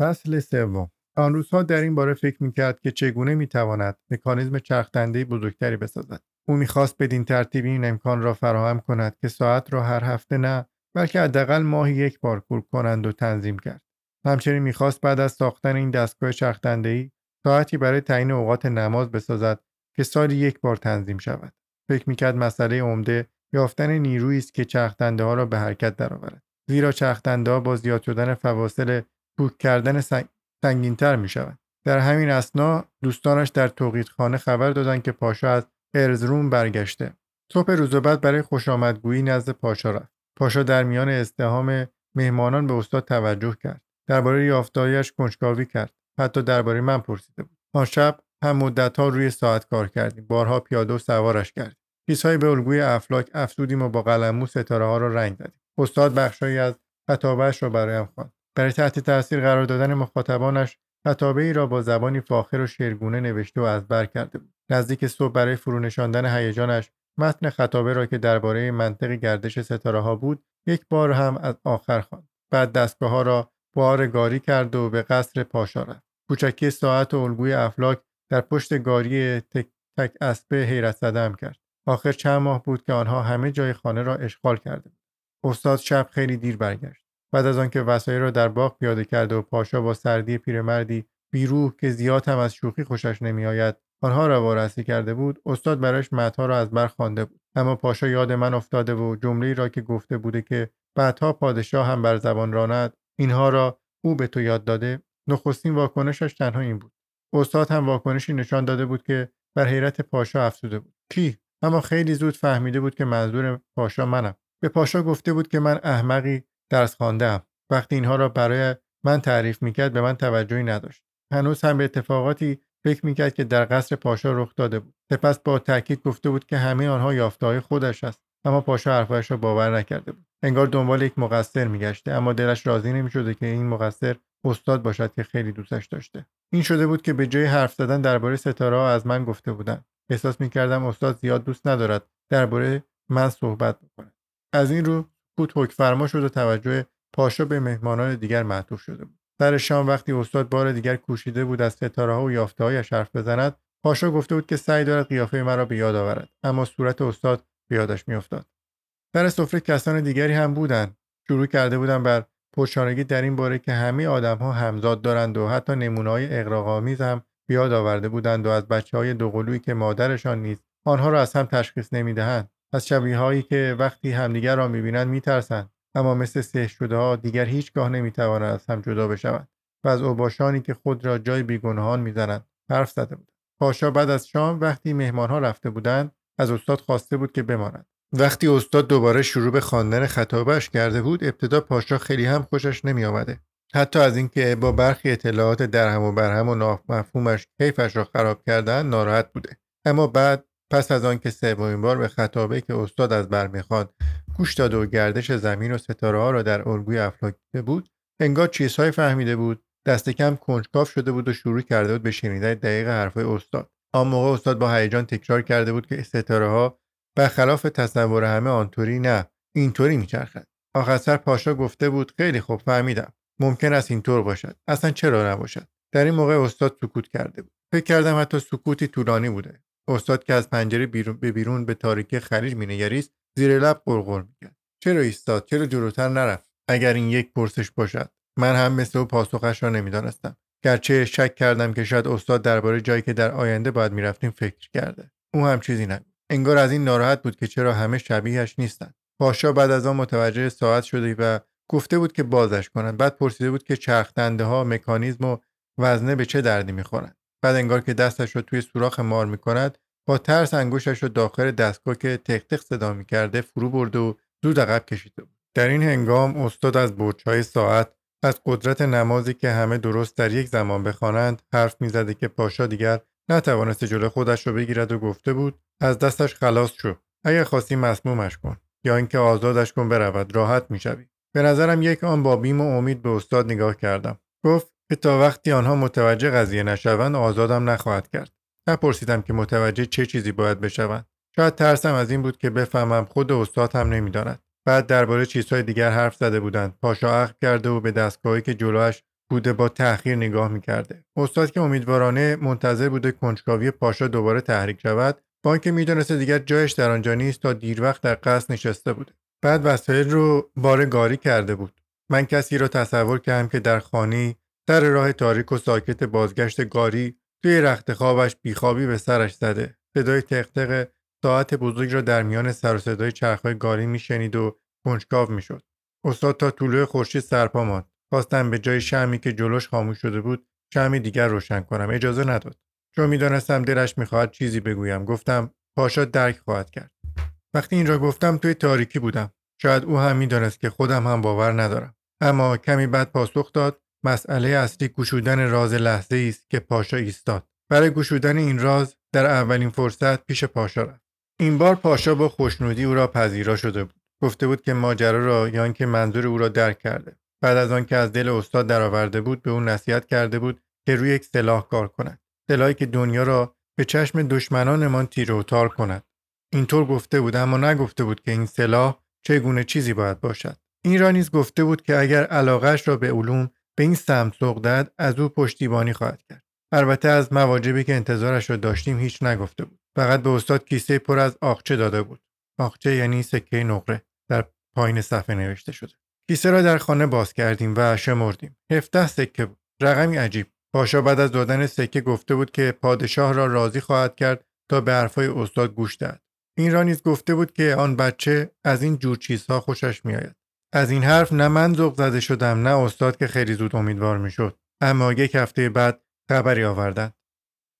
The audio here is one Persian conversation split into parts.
فصل سوم. آن روزها در این باره فکر می‌کرد که چگونه می‌تواند مکانیزم چرخدنده بزرگتری بسازد. او می‌خواست بدین ترتیب این امکان را فراهم کند که ساعت را هر هفته نه بلکه حداقل ماهی یک بار کور کنند و تنظیم کرد. همچنین می‌خواست بعد از ساختن این دستگاه چرخدندهای ساعتی برای تعیین اوقات نماز بسازد که سالی یک بار تنظیم شود. فکر می‌کرد مسئله عمده یافتن نیرویی است که چرخدنده ها را به حرکت درآورد. زیرا چرخدنده ها با زیاد شدن فواصل کوک کردن سنگ... سنگینتر می شود. در همین اسنا دوستانش در توقیدخانه خبر دادند که پاشا از ارزروم برگشته. صبح روز بعد برای خوش آمدگویی نزد پاشا رفت. پاشا در میان ازدهام مهمانان به استاد توجه کرد. درباره یافتهایش کنجکاوی کرد. حتی درباره من پرسیده بود. آن شب هم مدتها روی ساعت کار کردیم. بارها پیاده و سوارش کردیم. چیزهایی به الگوی افلاک افزودیم و با قلمو ستاره ها را رنگ دادیم. استاد بخشهایی از خطابهاش را برایم خواند. برای تحت تاثیر قرار دادن مخاطبانش خطابه ای را با زبانی فاخر و شیرگونه نوشته و از بر کرده بود. نزدیک صبح برای فرونشاندن هیجانش متن خطابه را که درباره منطق گردش ستاره ها بود یک بار هم از آخر خواند. بعد دستگاه ها را بار گاری کرد و به قصر پاشا رفت. کوچکی ساعت و الگوی افلاک در پشت گاری تک تک اسبه حیرت زدم کرد. آخر چند ماه بود که آنها همه جای خانه را اشغال کرده استاد شب خیلی دیر برگشت. بعد از آنکه وسایل را در باغ پیاده کرده و پاشا با سردی پیرمردی بیروح که زیاد هم از شوخی خوشش نمیآید آنها را وارسی کرده بود استاد برایش متها را از بر خوانده بود. اما پاشا یاد من افتاده و جمله را که گفته بوده که بعدها پادشاه هم بر زبان راند اینها را او به تو یاد داده نخستین واکنشش تنها این بود. استاد هم واکنشی نشان داده بود که بر حیرت پاشا افسوده بود. کی اما خیلی زود فهمیده بود که منظور پاشا منم. به پاشا گفته بود که من احمقی درس خواندم. وقتی اینها را برای من تعریف می‌کرد به من توجهی نداشت. هنوز هم به اتفاقاتی فکر می‌کرد که در قصر پاشا رخ داده بود. سپس با تاکید گفته بود که همه آنها یافتههای خودش است اما پاشا حرفهایش را باور نکرده بود. انگار دنبال یک مقصر میگشته اما دلش راضی نمی‌شده که این مقصر استاد باشد که خیلی دوستش داشته. این شده بود که به جای حرف زدن درباره ستاره از من گفته بودند. احساس می‌کردم استاد زیاد دوست ندارد درباره من صحبت بکند. از این رو بود حک فرما شد و توجه پاشا به مهمانان دیگر معطوف شده بود. سر شام وقتی استاد بار دیگر کوشیده بود از ستاره ها و یافته هایش حرف بزند پاشا گفته بود که سعی دارد قیافه مرا به یاد آورد اما صورت استاد به یادش میافتاد. در سفره کسان دیگری هم بودند. شروع کرده بودند بر پرچانگی در این باره که همه آدم ها همزاد دارند و حتی نمونه های اقراقآمیز هم بیاد آورده بودند و از بچه های دوقلویی که مادرشان نیست آنها را از هم تشخیص نمی‌دهند. از شبیه هایی که وقتی همدیگر را می‌بینند میترسند. اما مثل سه شده ها دیگر هیچگاه نمی‌توانند از هم جدا بشوند و از اوباشانی که خود را جای بیگناهان می‌زنند حرف زده بود. پاشا بعد از شام وقتی مهمانها رفته بودند از استاد خواسته بود که بماند. وقتی استاد دوباره شروع به خواندن خطابش کرده بود ابتدا پاشا خیلی هم خوشش نمیآمده. حتی از اینکه با برخی اطلاعات درهم و برهم و نامفهومش کیفش را خراب کردن ناراحت بوده. اما بعد پس از آنکه سومین بار به خطابه که استاد از بر می‌خواند گوش داده و گردش زمین و ستاره ها را در الگوی افلاک بود انگار چیزهایی فهمیده بود. دست کم کنجکاو شده بود و شروع کرده بود به شنیدن دقیق حرفهای استاد. آن موقع استاد با هیجان تکرار کرده بود که ستاره ها برخلاف تصور همه آنطوری نه اینطوری میچرخد آخر سر پاشا گفته بود خیلی خوب فهمیدم. ممکن است اینطور باشد. اصلا چرا نباشد؟ در این موقع استاد سکوت کرده بود. فکر کردم حتی سکوتی طولانی بوده. استاد که از پنجره بیرون به بیرون به تاریکی خلیج مینگریست زیر لب قرقر می‌کرد. چرا ایستاد؟ چرا جلوتر نرفت؟ اگر این یک پرسش باشد. من هم مثل او پاسخش را نمی‌دانستم. گرچه شک کردم که شاید استاد درباره جایی که در آینده باید می‌رفتیم فکر کرده. او هم چیزی نگفت. انگار از این ناراحت بود که چرا همه شبیهش نیستند. پاشا بعد از آن متوجه ساعت شده و گفته بود که بازش کنند. بعد پرسیده بود که چرخدنده ها مکانیزم و وزنه به چه دردی می‌خورند. بعد انگار که دستش رو توی سوراخ مار می‌کند با ترس انگوشش رو داخل دستگاه که تق صدا می‌کرده فرو برد و زود عقب کشیده بود. در این هنگام استاد از برجهای ساعت از قدرت نمازی که همه درست در یک زمان بخوانند حرف می‌زده که پاشا دیگر نتوانست جلو خودش رو بگیرد و گفته بود از دستش خلاص شو اگر خواستی مسمومش کن یا اینکه آزادش کن برود راحت می‌شوی. به نظرم یک آن با بیم و امید به استاد نگاه کردم. گفت که تا وقتی آنها متوجه قضیه نشوند آزادم نخواهد کرد. نپرسیدم که متوجه چه چیزی باید بشوند. شاید ترسم از این بود که بفهمم خود استاد هم نمی‌داند. بعد درباره چیزهای دیگر حرف زده بودند. پاشا عقب کرده و به دستگاهی که جلوش بوده با تأخیر نگاه می‌کرده. استاد که امیدوارانه منتظر بوده کنجکاوی پاشا دوباره تحریک شود با اینکه می‌دونسته دیگر جایش در آنجا نیست تا دیر وقت در قصد نشسته بوده. بعد وسایل رو بار گاری کرده بود. من کسی را تصور کردم که در خانه در راه تاریک و ساکت بازگشت گاری توی رخت خوابش بیخوابی به سرش زده. صدای تقتق ساعت بزرگ را در میان سر و صدای چرخهای گاری میشنید و کنجکاو می‌شد. استاد تا طلوع خورشید سرپا ماند. خواستم به جای شمی که جلوش خاموش شده بود شمی دیگر روشن کنم. اجازه نداد. چون می‌دانستم دلش می‌خواهد چیزی بگویم گفتم پاشا درک خواهد کرد. وقتی این را گفتم توی تاریکی بودم. شاید او هم می‌دانست که خودم هم باور ندارم. اما کمی بعد پاسخ داد مسئله اصلی گشودن راز لحظه است که پاشا ایستاد. برای گشودن این راز در اولین فرصت پیش پاشا رفت. این بار پاشا با خوشنودی او را پذیرا شده بود. گفته بود که ماجرا را یا اینکه منظور او را درک کرده. بعد از آنکه از دل استاد درآورده بود به او نصیحت کرده بود که روی یک سلاح کار کند. سلاحی که دنیا را به چشم دشمنانمان تیر و تار کند. اینطور گفته بود اما نگفته بود که این سلاح چگونه چیزی باید باشد. این را نیز گفته بود که اگر علاقهش را به علوم به این سمت سوق داد از او پشتیبانی خواهد کرد. البته از مواجبی که انتظارش را داشتیم هیچ نگفته بود. فقط به استاد کیسه پر از آخچه داده بود. آخچه یعنی سکه نقره در پایین صفحه نوشته شده. کیسه را در خانه باز کردیم و شمردیم هفته سکه بود. رقمی عجیب. پاشا بعد از دادن سکه گفته بود که پادشاه را راضی خواهد کرد تا به حرفهای استاد گوش دهد. این را نیز گفته بود که آن بچه از این جور چیزها خوشش میآید. از این حرف نه من ذوق زده شدم نه استاد که خیلی زود امیدوار می‌شد. اما یک هفته بعد خبری آوردند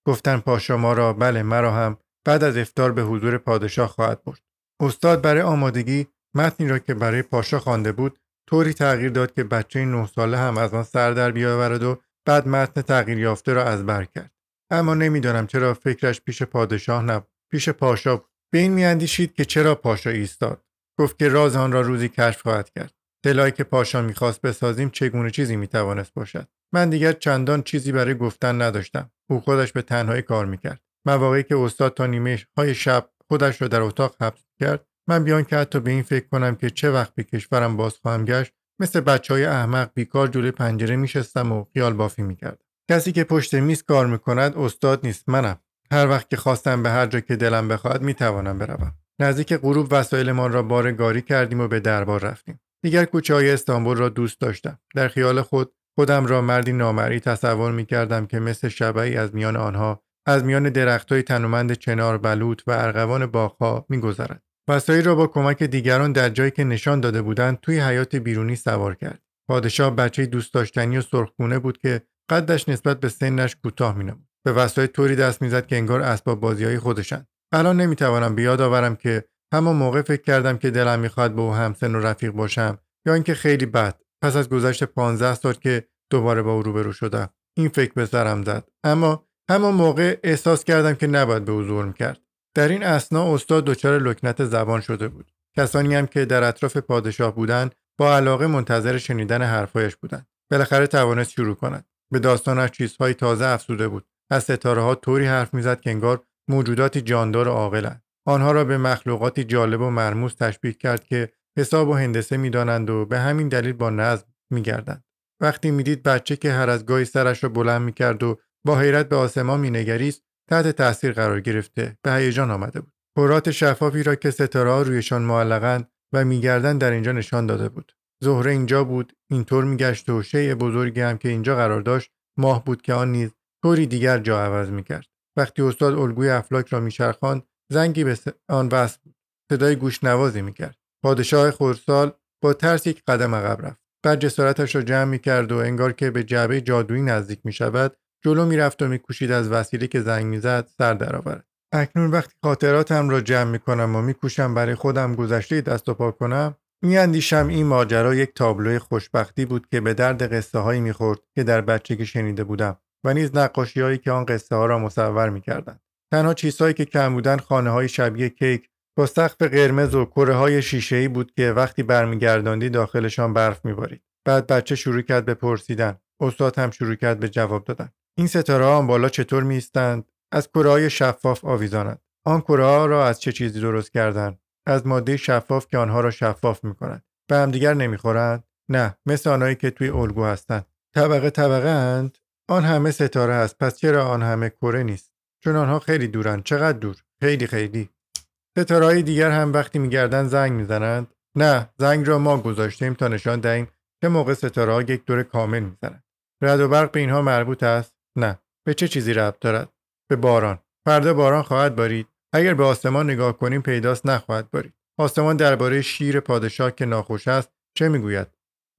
گفتن پاشا ما را بله مرا هم بعد از افتار به حضور پادشاه خواهد برد. استاد برای آمادگی متنی را که برای پاشا خوانده بود طوری تغییر داد که بچه نه ساله هم از آن سر در بیاورد و بعد متن تغییر یافته را از بر کرد. اما نمی‌دانم چرا فکرش پیش پادشاه نبود. پیش پاشا بود. به این میاندیشید که چرا پاشا ایستاد. گفت که راز آن را روزی کشف خواهد کرد. دلایی که پاشا می‌خواست بسازیم چگونه چیزی می‌توانست باشد؟ من دیگر چندان چیزی برای گفتن نداشتم. او خودش به تنهایی کار می‌کرد. مواقعی که استاد تا نیمه های شب خودش را در اتاق حبس کرد من بیان که حتی به این فکر کنم که چه وقت به کشورم باز خواهم گشت مثل بچه های احمق بیکار جلوی پنجره میشستم و خیال بافی می‌کردم. کسی که پشت میز کار می‌کند استاد نیست. منم. هر وقت که خواستم به هر جا که دلم بخواهد می‌توانم بروم. نزدیک غروب وسایلمان را بار گاری کردیم و به دربار رفتیم. دیگر کوچه های استانبول را دوست داشتم. در خیال خود خودم را مردی نامری تصور می کردم که مثل شبعی از میان آنها از میان درختهای تنومند چنار بلوط و ارغوان باغها میگذرد. وسایل را با کمک دیگران در جایی که نشان داده بودند توی حیات بیرونی سوار کرد پادشاه بچه دوست داشتنی و سرخگونه بود که قدش نسبت به سنش کوتاه مینمود. به وسایل طوری دست می‌زد که انگار اسباب بازی های خودشند. الان نمی‌توانم بیاد آورم که همان موقع فکر کردم که دلم می‌خواد به او همسن و رفیق باشم یا اینکه خیلی بد. پس از گذشت 15 سال که دوباره با او روبرو شدم این فکر به سرم زد. اما همان موقع احساس کردم که نباید به او ظلم کرد. در این اسنا استاد دچار لکنت زبان شده بود. کسانی هم که در اطراف پادشاه بودند با علاقه منتظر شنیدن حرفهایش بودند. بالاخره توانست شروع کند. به داستانش چیزهای تازه افزوده بود. از ستاره ها طوری حرف می‌زد که انگار موجوداتی جاندار و عاقلند آنها را به مخلوقاتی جالب و مرموز تشبیه کرد که حساب و هندسه می‌دانند و به همین دلیل با نظم میگردند. وقتی می‌دید بچه که هر از گاهی سرش را بلند می‌کرد و با حیرت به آسمان مینگریست تحت تاثیر قرار گرفته به هیجان آمده بود. کرات شفافی را که ستاره رویشان معلقند و میگردند در اینجا نشان داده بود. زهره اینجا بود اینطور میگشت و شیء بزرگی هم که اینجا قرار داشت ماه بود که آن نیز طوری دیگر جا عوض می‌کرد. وقتی استاد الگوی افلاک را میچرخاند زنگی به آن وصل بود. صدای گوشنوازی می‌کرد. پادشاه خورسال با ترس یک قدم عقب رفت. بعد جسارتش را جمع می‌کرد و انگار که به جعبه جادویی نزدیک می‌شود جلو می‌رفت و میکوشید از وسیله که زنگ می‌زد سر درآورد. اکنون وقتی خاطراتم را جمع می‌کنم و میکوشم برای خودم گذشته دست و پا کنم میاندیشم این ماجرا یک تابلوی خوشبختی بود که به درد قصه هایی می‌خورد که در بچگی شنیده بودم. و نیز نقاشی هایی که آن قصه ها را مصور می‌کردند. تنها چیزهایی که کم بودن خانه های شبیه کیک با سقف قرمز و کره های شیشه ای بود که وقتی برمیگرداندی داخلشان برف میبارید. بعد بچه شروع کرد به پرسیدن. استاد هم شروع کرد به جواب دادن. این ستاره ها بالا چطور میستند از کره های شفاف آویزانند. آن کره ها را از چه چیزی درست کردند؟ از ماده شفاف که آنها را شفاف می‌کنند. به همدیگر نمی‌خورند؟ نه مثل آنهایی که توی الگو هستند. طبقه طبقه اند. آن همه ستاره هست پس چرا آن همه کره نیست؟ چون آنها خیلی دورن چقدر دور؟ خیلی خیلی. ستاره دیگر هم وقتی میگردن زنگ می‌زنند؟ نه زنگ را ما گذاشتیم تا نشان دهیم چه موقع ستاره یک دور کامل می‌زنند. رد و برق به اینها مربوط است؟ نه. به چه چیزی ربط دارد؟ به باران. فردا باران خواهد بارید. اگر به آسمان نگاه کنیم پیداست نخواهد بارید. آسمان درباره شیر پادشاه که ناخوش است چه می‌گوید؟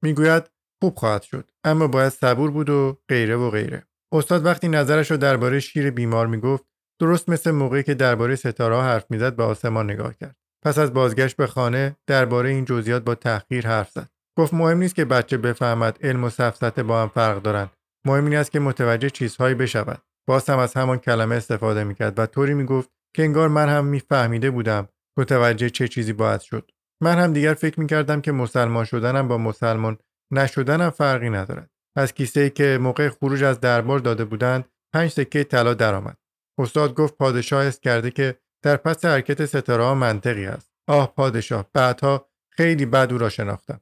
می‌گوید خوب خواهد شد. اما باید صبور بود و غیره و غیره. استاد وقتی نظرش رو درباره شیر بیمار می‌گفت درست مثل موقعی که درباره ستاره حرف می‌زد به آسمان نگاه کرد. پس از بازگشت به خانه درباره این جزئیات با تحقیر حرف زد. گفت مهم نیست که بچه بفهمد علم و سفسطه با هم فرق دارند مهم این است که متوجه چیزهایی بشود. باز هم از همان کلمه استفاده می‌کرد و طوری می‌گفت که انگار من هم میفهمیده بودم متوجه چه چیزی باید شد. من هم دیگر فکر می‌کردم که مسلمان شدنم با مسلمان نشدنم فرقی ندارد. از کیسه ای که موقع خروج از دربار داده بودند پنج سکه طلا درآمد. استاد گفت پادشاه است کرده که در پس حرکت ستاره منطقی است. آه پادشاه بعدها خیلی بد او را شناختم.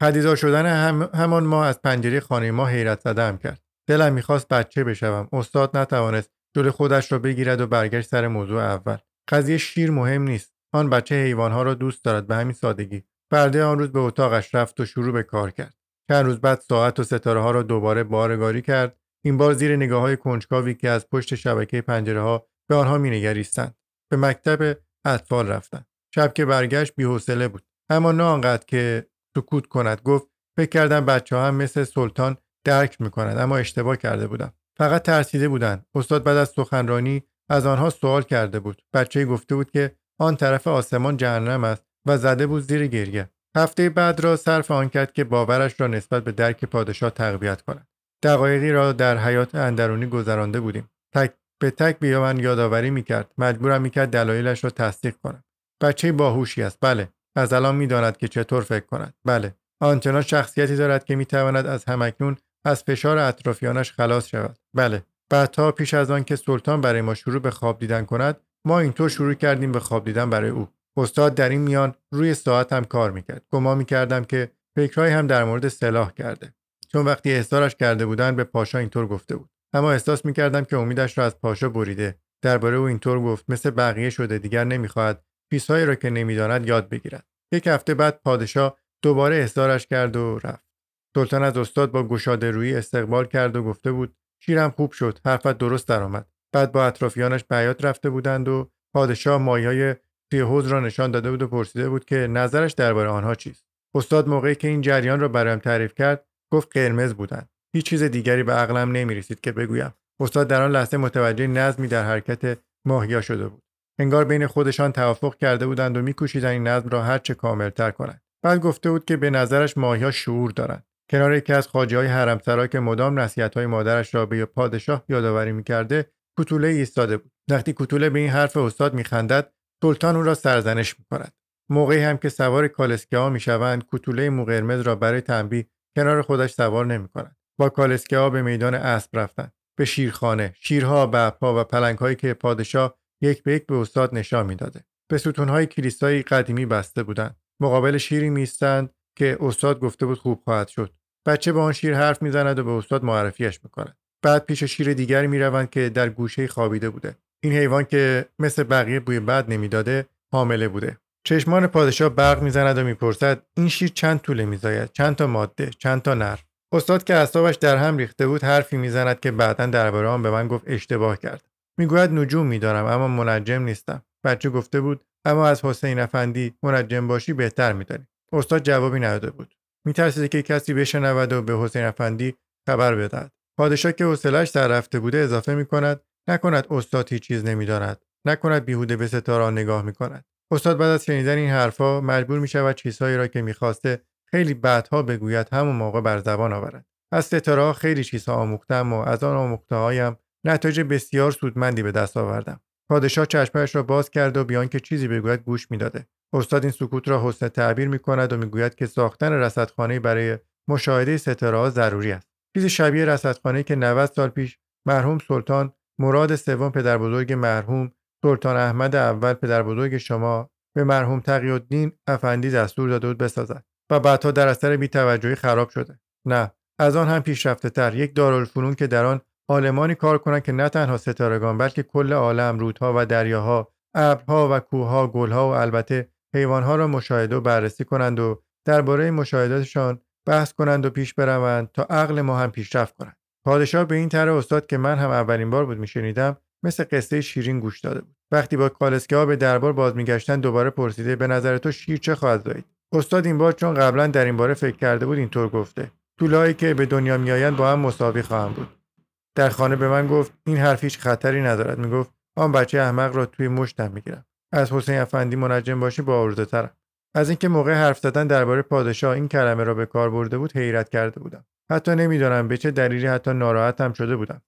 پدیدار شدن هم همان ما از پنجره خانه ما حیرت زدم کرد. دلم می‌خواست بچه بشوم. استاد نتوانست جلوی خودش را بگیرد و برگشت سر موضوع اول. قضیه شیر مهم نیست. آن بچه حیوانها را دوست دارد. به همین سادگی. فرده آن روز به اتاقش رفت و شروع به کار کرد. چند روز بعد ساعت و ستاره ها را دوباره بارگاری کرد. این بار زیر نگاه های کنجکاوی که از پشت شبکه پنجره ها به آنها مینگریستند به مکتب اطفال رفتند. شب که برگشت بیحوصله بود. اما نه آنقدر که سکوت کند گفت فکر کردم بچه هم مثل سلطان درک می‌کنند اما اشتباه کرده بودم. فقط ترسیده بودند. استاد بعد از سخنرانی از آنها سوال کرده بود. بچه گفته بود که آن طرف آسمان جهنم است. و زده بود زیر گریه. هفته بعد را صرف آن کرد که باورش را نسبت به درک پادشاه تقویت کند. دقایقی را در حیات اندرونی گذرانده بودیم. تک به تک بیا من یادآوری می‌کرد. مجبورم می‌کرد دلایلش را تصدیق کنم. بچه باهوشی است. بله. از الان می‌داند که چطور فکر کند. بله. آنچنان شخصیتی دارد که می‌تواند از همکنون از فشار اطرافیانش خلاص شود. بله. بعدها پیش از آن که سلطان برای ما شروع به خواب دیدن کند ما اینطور شروع کردیم به خواب دیدن برای او. استاد در این میان روی ساعت هم کار می‌کرد. گمان می‌کردم که فکرهایی هم در مورد سلاح کرده. چون وقتی احضارش کرده بودن به پاشا اینطور گفته بود. اما احساس می‌کردم که امیدش را از پاشا بریده. درباره او اینطور گفت مثل بقیه شده دیگر نمی‌خواهد چیزهایی را که نمی‌داند یاد بگیرد. یک هفته بعد پادشاه دوباره احضارش کرد و رفت. سلطان از استاد با گشاده روی استقبال کرد و گفته بود شیرم خوب شد حرفت درست درآمد. بعد با اطرافیانش بیات رفته بودند و پادشاه مایهای توی حوز را نشان داده بود و پرسیده بود که نظرش درباره آنها چیست. استاد موقعی که این جریان را برایم تعریف کرد گفت قرمز بودند. هیچ چیز دیگری به عقلم نمی‌رسید که بگویم. استاد در آن لحظه متوجه نظمی در حرکت ماهیا شده بود. انگار بین خودشان توافق کرده بودند و میکوشیدند این نظم را هرچه کاملتر کنند. بعد گفته بود که به نظرش ماهیا شعور دارند. کنار یکی از خاجه های حرمسرا که مدام نصیحت های مادرش را به پادشاه یادآوری می‌کرده کوتوله ایستاده بود. وقتی کوتوله به این حرف استاد میخندد سلطان او را سرزنش می‌کند. موقعی هم که سوار کالسکه ها می‌شوند کوتوله مو قرمز را برای تنبیه کنار خودش سوار نمی‌کند. با کالسکه ها به میدان اسب رفتند. به شیرخانه شیرها ببرها و پلنگهایی که پادشاه یک به یک به استاد نشان می‌داده. به ستونهای کلیسایی قدیمی بسته بودند. مقابل شیری میستند که استاد گفته بود خوب خواهد شد. بچه با آن شیر حرف می‌زند و به استاد معرفیش می‌کند. بعد پیش شیر دیگری می‌روند که در گوشه خوابیده بوده. این حیوان که مثل بقیه بوی بد نمی‌داده حامله بوده. چشمان پادشاه برق می‌زند و می‌پرسد این شیر چند طوله میزاید؟ چند تا ماده؟ چند تا نر؟ استاد که اعصابش در هم ریخته بود حرفی می‌زند که بعدا درباره آن به من گفت اشتباه کرد. می‌گوید نجوم میدارم اما منجم نیستم. بچه گفته بود اما از حسین افندی منجم باشی بهتر میدانی استاد جوابی نداده بود. میترسید که کسی بشنود و به حسین افندی خبر بدهد. پادشاه که حوصلهاش سر رفته بوده اضافه می‌کند نکند استاد هیچ چیز نمی‌داند. نکند بیهوده به ستاره نگاه می‌کند. استاد بعد از شنیدن این حرفها مجبور می شود چیزهایی را که می‌خواسته خیلی بعدها بگوید همون موقع بر زبان آورد. از ستاره خیلی چیزها آموختم و از آن آموخته نتایج بسیار سودمندی به دست آوردم. پادشاه چشمش را باز کرد و بیان که چیزی بگوید گوش می‌داده. استاد این سکوت را حسن تعبیر می کند و می‌گوید که ساختن رصدخانه برای مشاهده ستاره ضروری است. چیزی شبیه رصدخانه که 90 سال پیش مرحوم سلطان مراد سوم پدر بزرگ مرحوم سلطان احمد اول پدر بزرگ شما به مرحوم تقی افندی دستور داده بود بسازد و بعدها در اثر بیتوجهی خراب شده. نه از آن هم پیشرفته تر یک دارالفنون که در آن عالمانی کار کنند که نه تنها ستارگان بلکه کل عالم رودها و دریاها ابرها و کوهها گلها و البته حیوانها را مشاهده و بررسی کنند و درباره مشاهداتشان بحث کنند و پیش بروند تا عقل ما هم پیشرفت کند. پادشاه به این طرح استاد که من هم اولین بار بود میشنیدم مثل قصه شیرین گوش داده بود. وقتی با کالسکه ها به دربار باز میگشتن دوباره پرسیده به نظر تو شیر چه خواهد دارید؟ استاد این بار چون قبلا در این باره فکر کرده بود اینطور گفته طولهایی که به دنیا میآیند با هم مساوی خواهم بود. در خانه به من گفت این حرف هیچ خطری ندارد. می‌گفت آن بچه احمق را توی مشتم می‌گیرم. از حسین افندی منجم باشی با ترم از اینکه موقع حرف زدن درباره پادشاه این کلمه را به کار برده بود حیرت کرده بودم. حتی نمی‌دانم به چه دلیلی حتی ناراحتم شده بودم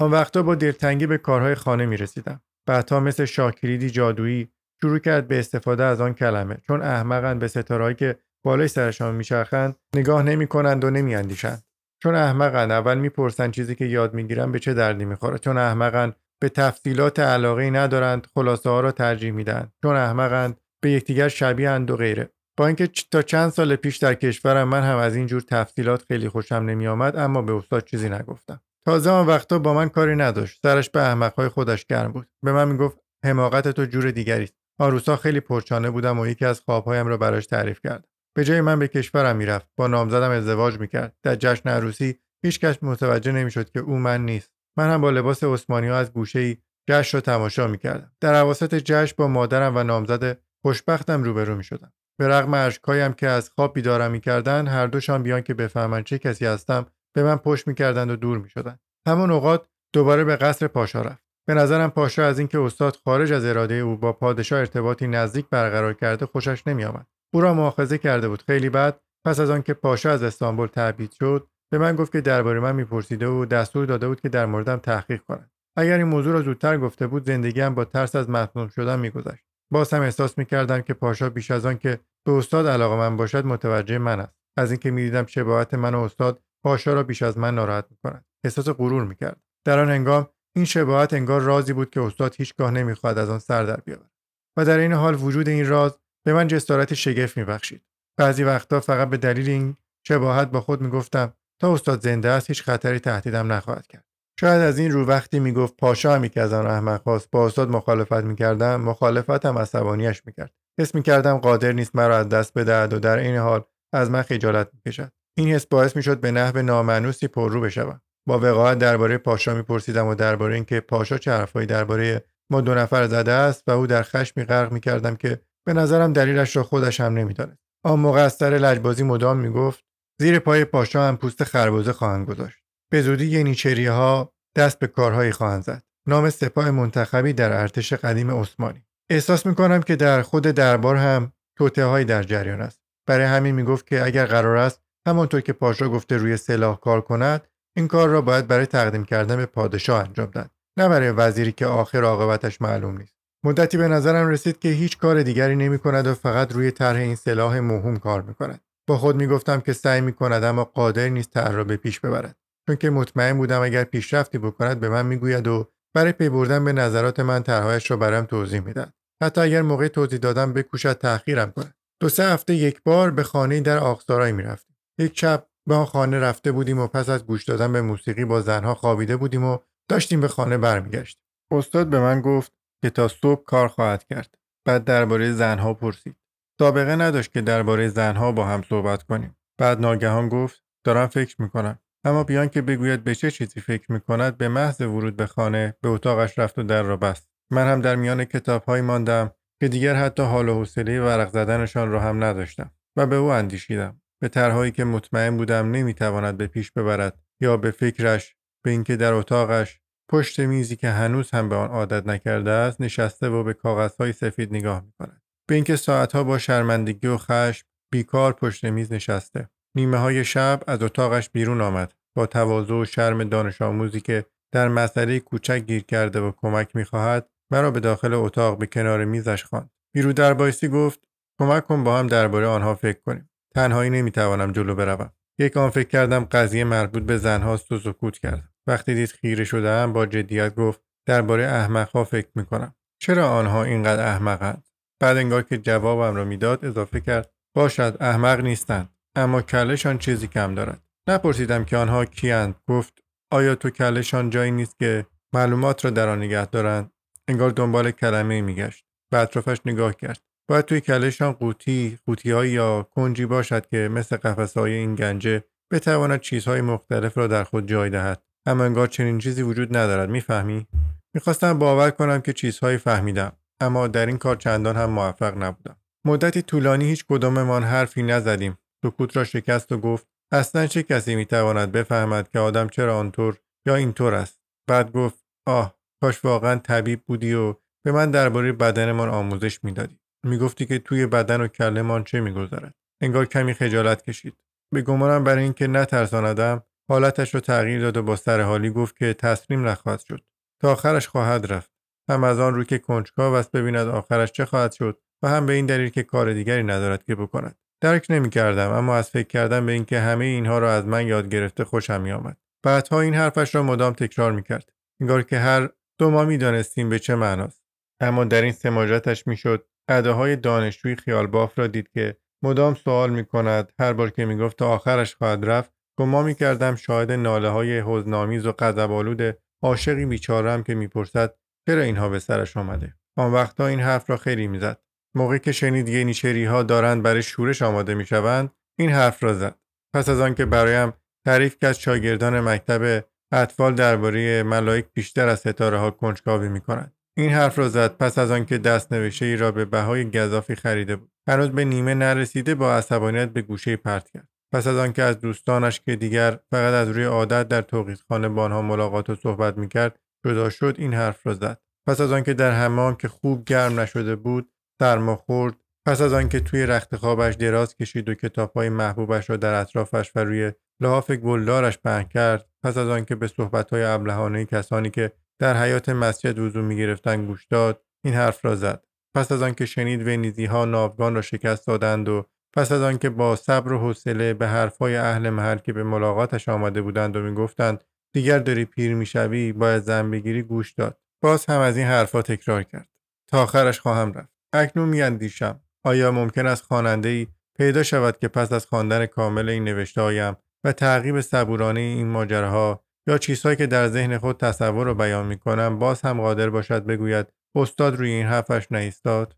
آن وقتا با دلتنگی به کارهای خانه می رسیدم. بعدها مثل شاکریدی جادویی شروع کرد به استفاده از آن کلمه چون احمقند به ستارهایی که بالای سرشان میچرخند نگاه نمی کنند و نمی اندیشند. چون احمقند اول می‌پرسند چیزی که یاد می‌گیرن به چه دردی می‌خوره چون احمقند به تفصیلات علاقه ندارند خلاصه ها را ترجیح میدن چون احمقند به یکدیگر شبیه و غیره با اینکه تا چند سال پیش در کشورم من هم از این جور تفصیلات خیلی خوشم نمی آمد اما به استاد چیزی نگفتم. تازه آن وقتا با من کاری نداشت. سرش به احمقهای خودش گرم بود. به من می‌گفت حماقت تو جور دیگری است. آن خیلی پرچانه بودم و یکی از خوابهایم را براش تعریف کرد. به جای من به کشورم می‌رفت. با نامزدم ازدواج می‌کرد. در جشن عروسی هیچکس متوجه نمی‌شد که او من نیست. من هم با لباس عثمانی ها از گوشه ای جشن را تماشا می‌کردم. در عواسط جشن با مادرم و نامزد خوشبختم روبرو می‌شدم. به رغم اشکهایم که از خواب بیدارم می‌کردند هر دوشان بیان که بفهمند چه کسی هستم به من پشت می‌کردند و دور می‌شدند. همون اوقات دوباره به قصر پاشا رفت. به نظرم پاشا از اینکه استاد خارج از اراده او با پادشاه ارتباطی نزدیک برقرار کرده خوشش نمیآمد. او را مؤاخذه کرده بود. خیلی بعد پس از آنکه پاشا از استانبول تبعید شد به من گفت که درباره من میپرسیده و دستور داده بود که در موردم تحقیق کنم اگر این موضوع را زودتر گفته بود زندگیم با ترس از مطموم شدن میگذشت. باز هم احساس می‌کردم که پاشا بیش از آن که به استاد علاقه من باشد متوجه من است. از اینکه می‌دیدم شباهت من و استاد پاشا را بیش از من ناراحت می‌کند. احساس غرور می‌کرد. در آن هنگام این شباهت انگار رازی بود که استاد هیچگاه نمی‌خواهد از آن سر در بیاورد. و در این حال وجود این راز به من جسارت شگفت میبخشید. بعضی وقتها فقط به دلیل این شباهت با خود می‌گفتم تا استاد زنده است هیچ خطری تهدیدم نخواهد کرد. شاید از این رو وقتی می‌گفت پاشا همی که از آن احمق با استاد مخالفت می‌کردم مخالفتم عصبانیش می‌کرد. حس می‌کردم قادر نیست مرا از دست بدهد و در این حال از من خجالت می‌کشد. این حس باعث می‌شد به نحو نامعنوسی پررو بشوم. با وقاحت درباره پاشا میپرسیدم و درباره اینکه پاشا چه حرفهایی درباره ما دو نفر زده است و او در خشمی غرق می‌کردم که به نظرم دلیلش را خودش هم نمی‌دانست. آن موقع از سر لجبازی مدام می‌گفت زیر پای پاشا هم پوست خربزه خواهند گذاشت. به زودی ینیچری ها دست به کارهایی خواهند زد. نام سپاه منتخبی در ارتش قدیم عثمانی. احساس می‌کنم که در خود دربار هم توته در جریان است. برای همین می‌گفت که اگر قرار است همانطور که پاشا گفته روی سلاح کار کند این کار را باید برای تقدیم کردن به پادشاه انجام داد نه برای وزیری که آخر عاقبتش معلوم نیست. مدتی به نظرم رسید که هیچ کار دیگری نمی کند و فقط روی طرح این سلاح موهوم کار می کند. با خود می گفتم که سعی می کند اما قادر نیست طرح را به پیش ببرد. چون که مطمئن بودم اگر پیشرفتی بکند به من می‌گوید و برای پی بردن به نظرات من طرحهایش را برام توضیح می‌داد حتی اگر موقع توضیح دادن بکوشد تأخیرم کند. دو سه هفته یک بار به خانه در آقسارای می‌رفتیم. یک شب به آن خانه رفته بودیم و پس از گوش دادن به موسیقی با زنها خوابیده بودیم و داشتیم به خانه برمیگشتیم. استاد به من گفت که تا صبح کار خواهد کرد. بعد درباره زنها پرسید. سابقه نداشت که درباره زنها با هم صحبت کنیم. بعد ناگهان گفت دارم فکر می‌کنم. اما بیان که بگوید به چه چیزی فکر می‌کند به محض ورود به خانه به اتاقش رفت و در را بست. من هم در میان کتابهایی ماندم که دیگر حتی حال و حوصله ورق زدنشان را هم نداشتم و به او اندیشیدم. به طرحهایی که مطمئن بودم نمی‌تواند به پیش ببرد یا به فکرش به اینکه در اتاقش پشت میزی که هنوز هم به آن عادت نکرده است نشسته و به کاغذهای سفید نگاه می‌کند. به اینکه ساعتها با شرمندگی و خشم بیکار پشت میز نشسته. نیمه های شب از اتاقش بیرون آمد. با تواضع و شرم دانش آموزی که در مسئله کوچک گیر کرده و کمک می‌خواهد مرا به داخل اتاق به کنار میزش خواند. بیرو در بایستی گفت کمک کن با هم درباره آنها فکر کنیم. تنهایی نمی‌توانم جلو بروم. یک آن فکر کردم قضیه مربوط به زنهاست و سکوت کردم وقتی دید خیره شدهام با جدیت گفت درباره احمقها فکر می‌کنم. چرا آنها اینقدر احمقند بعد انگار که جوابم را می‌داد اضافه کرد باشد احمق نیستند. اما کلشان چیزی کم دارد. نپرسیدم که آنها کیند گفت آیا تو کلشان جایی نیست که معلومات را در آن نگه دارند؟ انگار دنبال کلمه میگشت. به اطرافش نگاه کرد. باید توی کلشان قوطی قوطی یا کنجی باشد که مثل قفسه های این گنجه بتواند چیزهای مختلف را در خود جای دهد. اما انگار چنین چیزی وجود ندارد. می‌فهمی؟ می‌خواستم باور کنم که چیزهایی فهمیدم. اما در این کار چندان هم موفق نبودم. مدتی طولانی هیچ کداممان حرفی نزدیم. سکوت را شکست و گفت اصلا چه کسی می‌تواند بفهمد که آدم چرا آنطور یا اینطور است؟ بعد گفت آه کاش واقعا طبیب بودی و به من درباره بدنمان آموزش می‌دادی. می‌گفتی که توی بدن و کلمان چه میگذرد؟ انگار کمی خجالت کشید. به گمانم برای اینکه نترساندم حالتش رو تغییر داد و با سرحالی گفت که تسلیم نخواهد شد. تا آخرش خواهد رفت. هم از آن رو که کنجکاو است ببیند آخرش چه خواهد شد و هم به این دلیل که کار دیگری ندارد که بکند. درک نمی کردم اما از فکر کردن به اینکه همه اینها را از من یاد گرفته خوشم می آمد. بعدها این حرفش را مدام تکرار می کرد. انگار که هر دو ما می دانستیم به چه معناست. اما در این سماجتش می شد های دانشجوی خیال باف را دید که مدام سوال می کند هر بار که می گفت تا آخرش خواهد رفت گما می کردم شاهد ناله های حزنامیز و غضبآلود عاشقی بیچارم که می‌پرسد چرا اینها به سرش آمده آن وقتا این حرف را خیلی می‌زد موقعی که شنید ینیچری ها دارند برای شورش آماده می‌شوند این حرف را زد. پس از آنکه برایم تعریف کرد شاگردان مکتب اطفال درباره ملائک بیشتر از ستاره ها کنجکاوی می‌کنند. این حرف را زد. پس از آنکه دست نوشته ای را به بهای گذافی خریده بود. هنوز به نیمه نرسیده با عصبانیت به گوشه پرت کرد. پس از آنکه از دوستانش که دیگر فقط از روی عادت در توقیتخانه با آنها ملاقات و صحبت می‌کرد جدا شد این حرف را زد. پس از آنکه در حمام که خوب گرم نشده بود سرما خورد. پس از آنکه توی رخت خوابش دراز کشید و کتابهای محبوبش را در اطرافش و روی لحاف گلدارش پهن کرد پس از آنکه به صحبتهای ابلهانه کسانی که در حیات مسجد وضو می‌گرفتند گوش داد این حرف را زد. پس از آنکه شنید ونیزی ها ناوگان را شکست دادند و پس از آنکه با صبر و حوصله به حرفهای اهل محل که به ملاقاتش آمده بودند و می‌گفتند دیگر داری پیر می‌شوی باید زن بگیری گوش داد. باز هم از این حرفها تکرار کرد. تا آخرش خواهم رفت. اکنون میاندیشم. آیا ممکن است خواننده ای پیدا شود که پس از خواندن کامل این نوشته و تعقیب صبورانه این ماجراها یا چیزهایی که در ذهن خود تصور و بیان می کنم باز هم قادر باشد بگوید استاد روی این حرفش نایستاد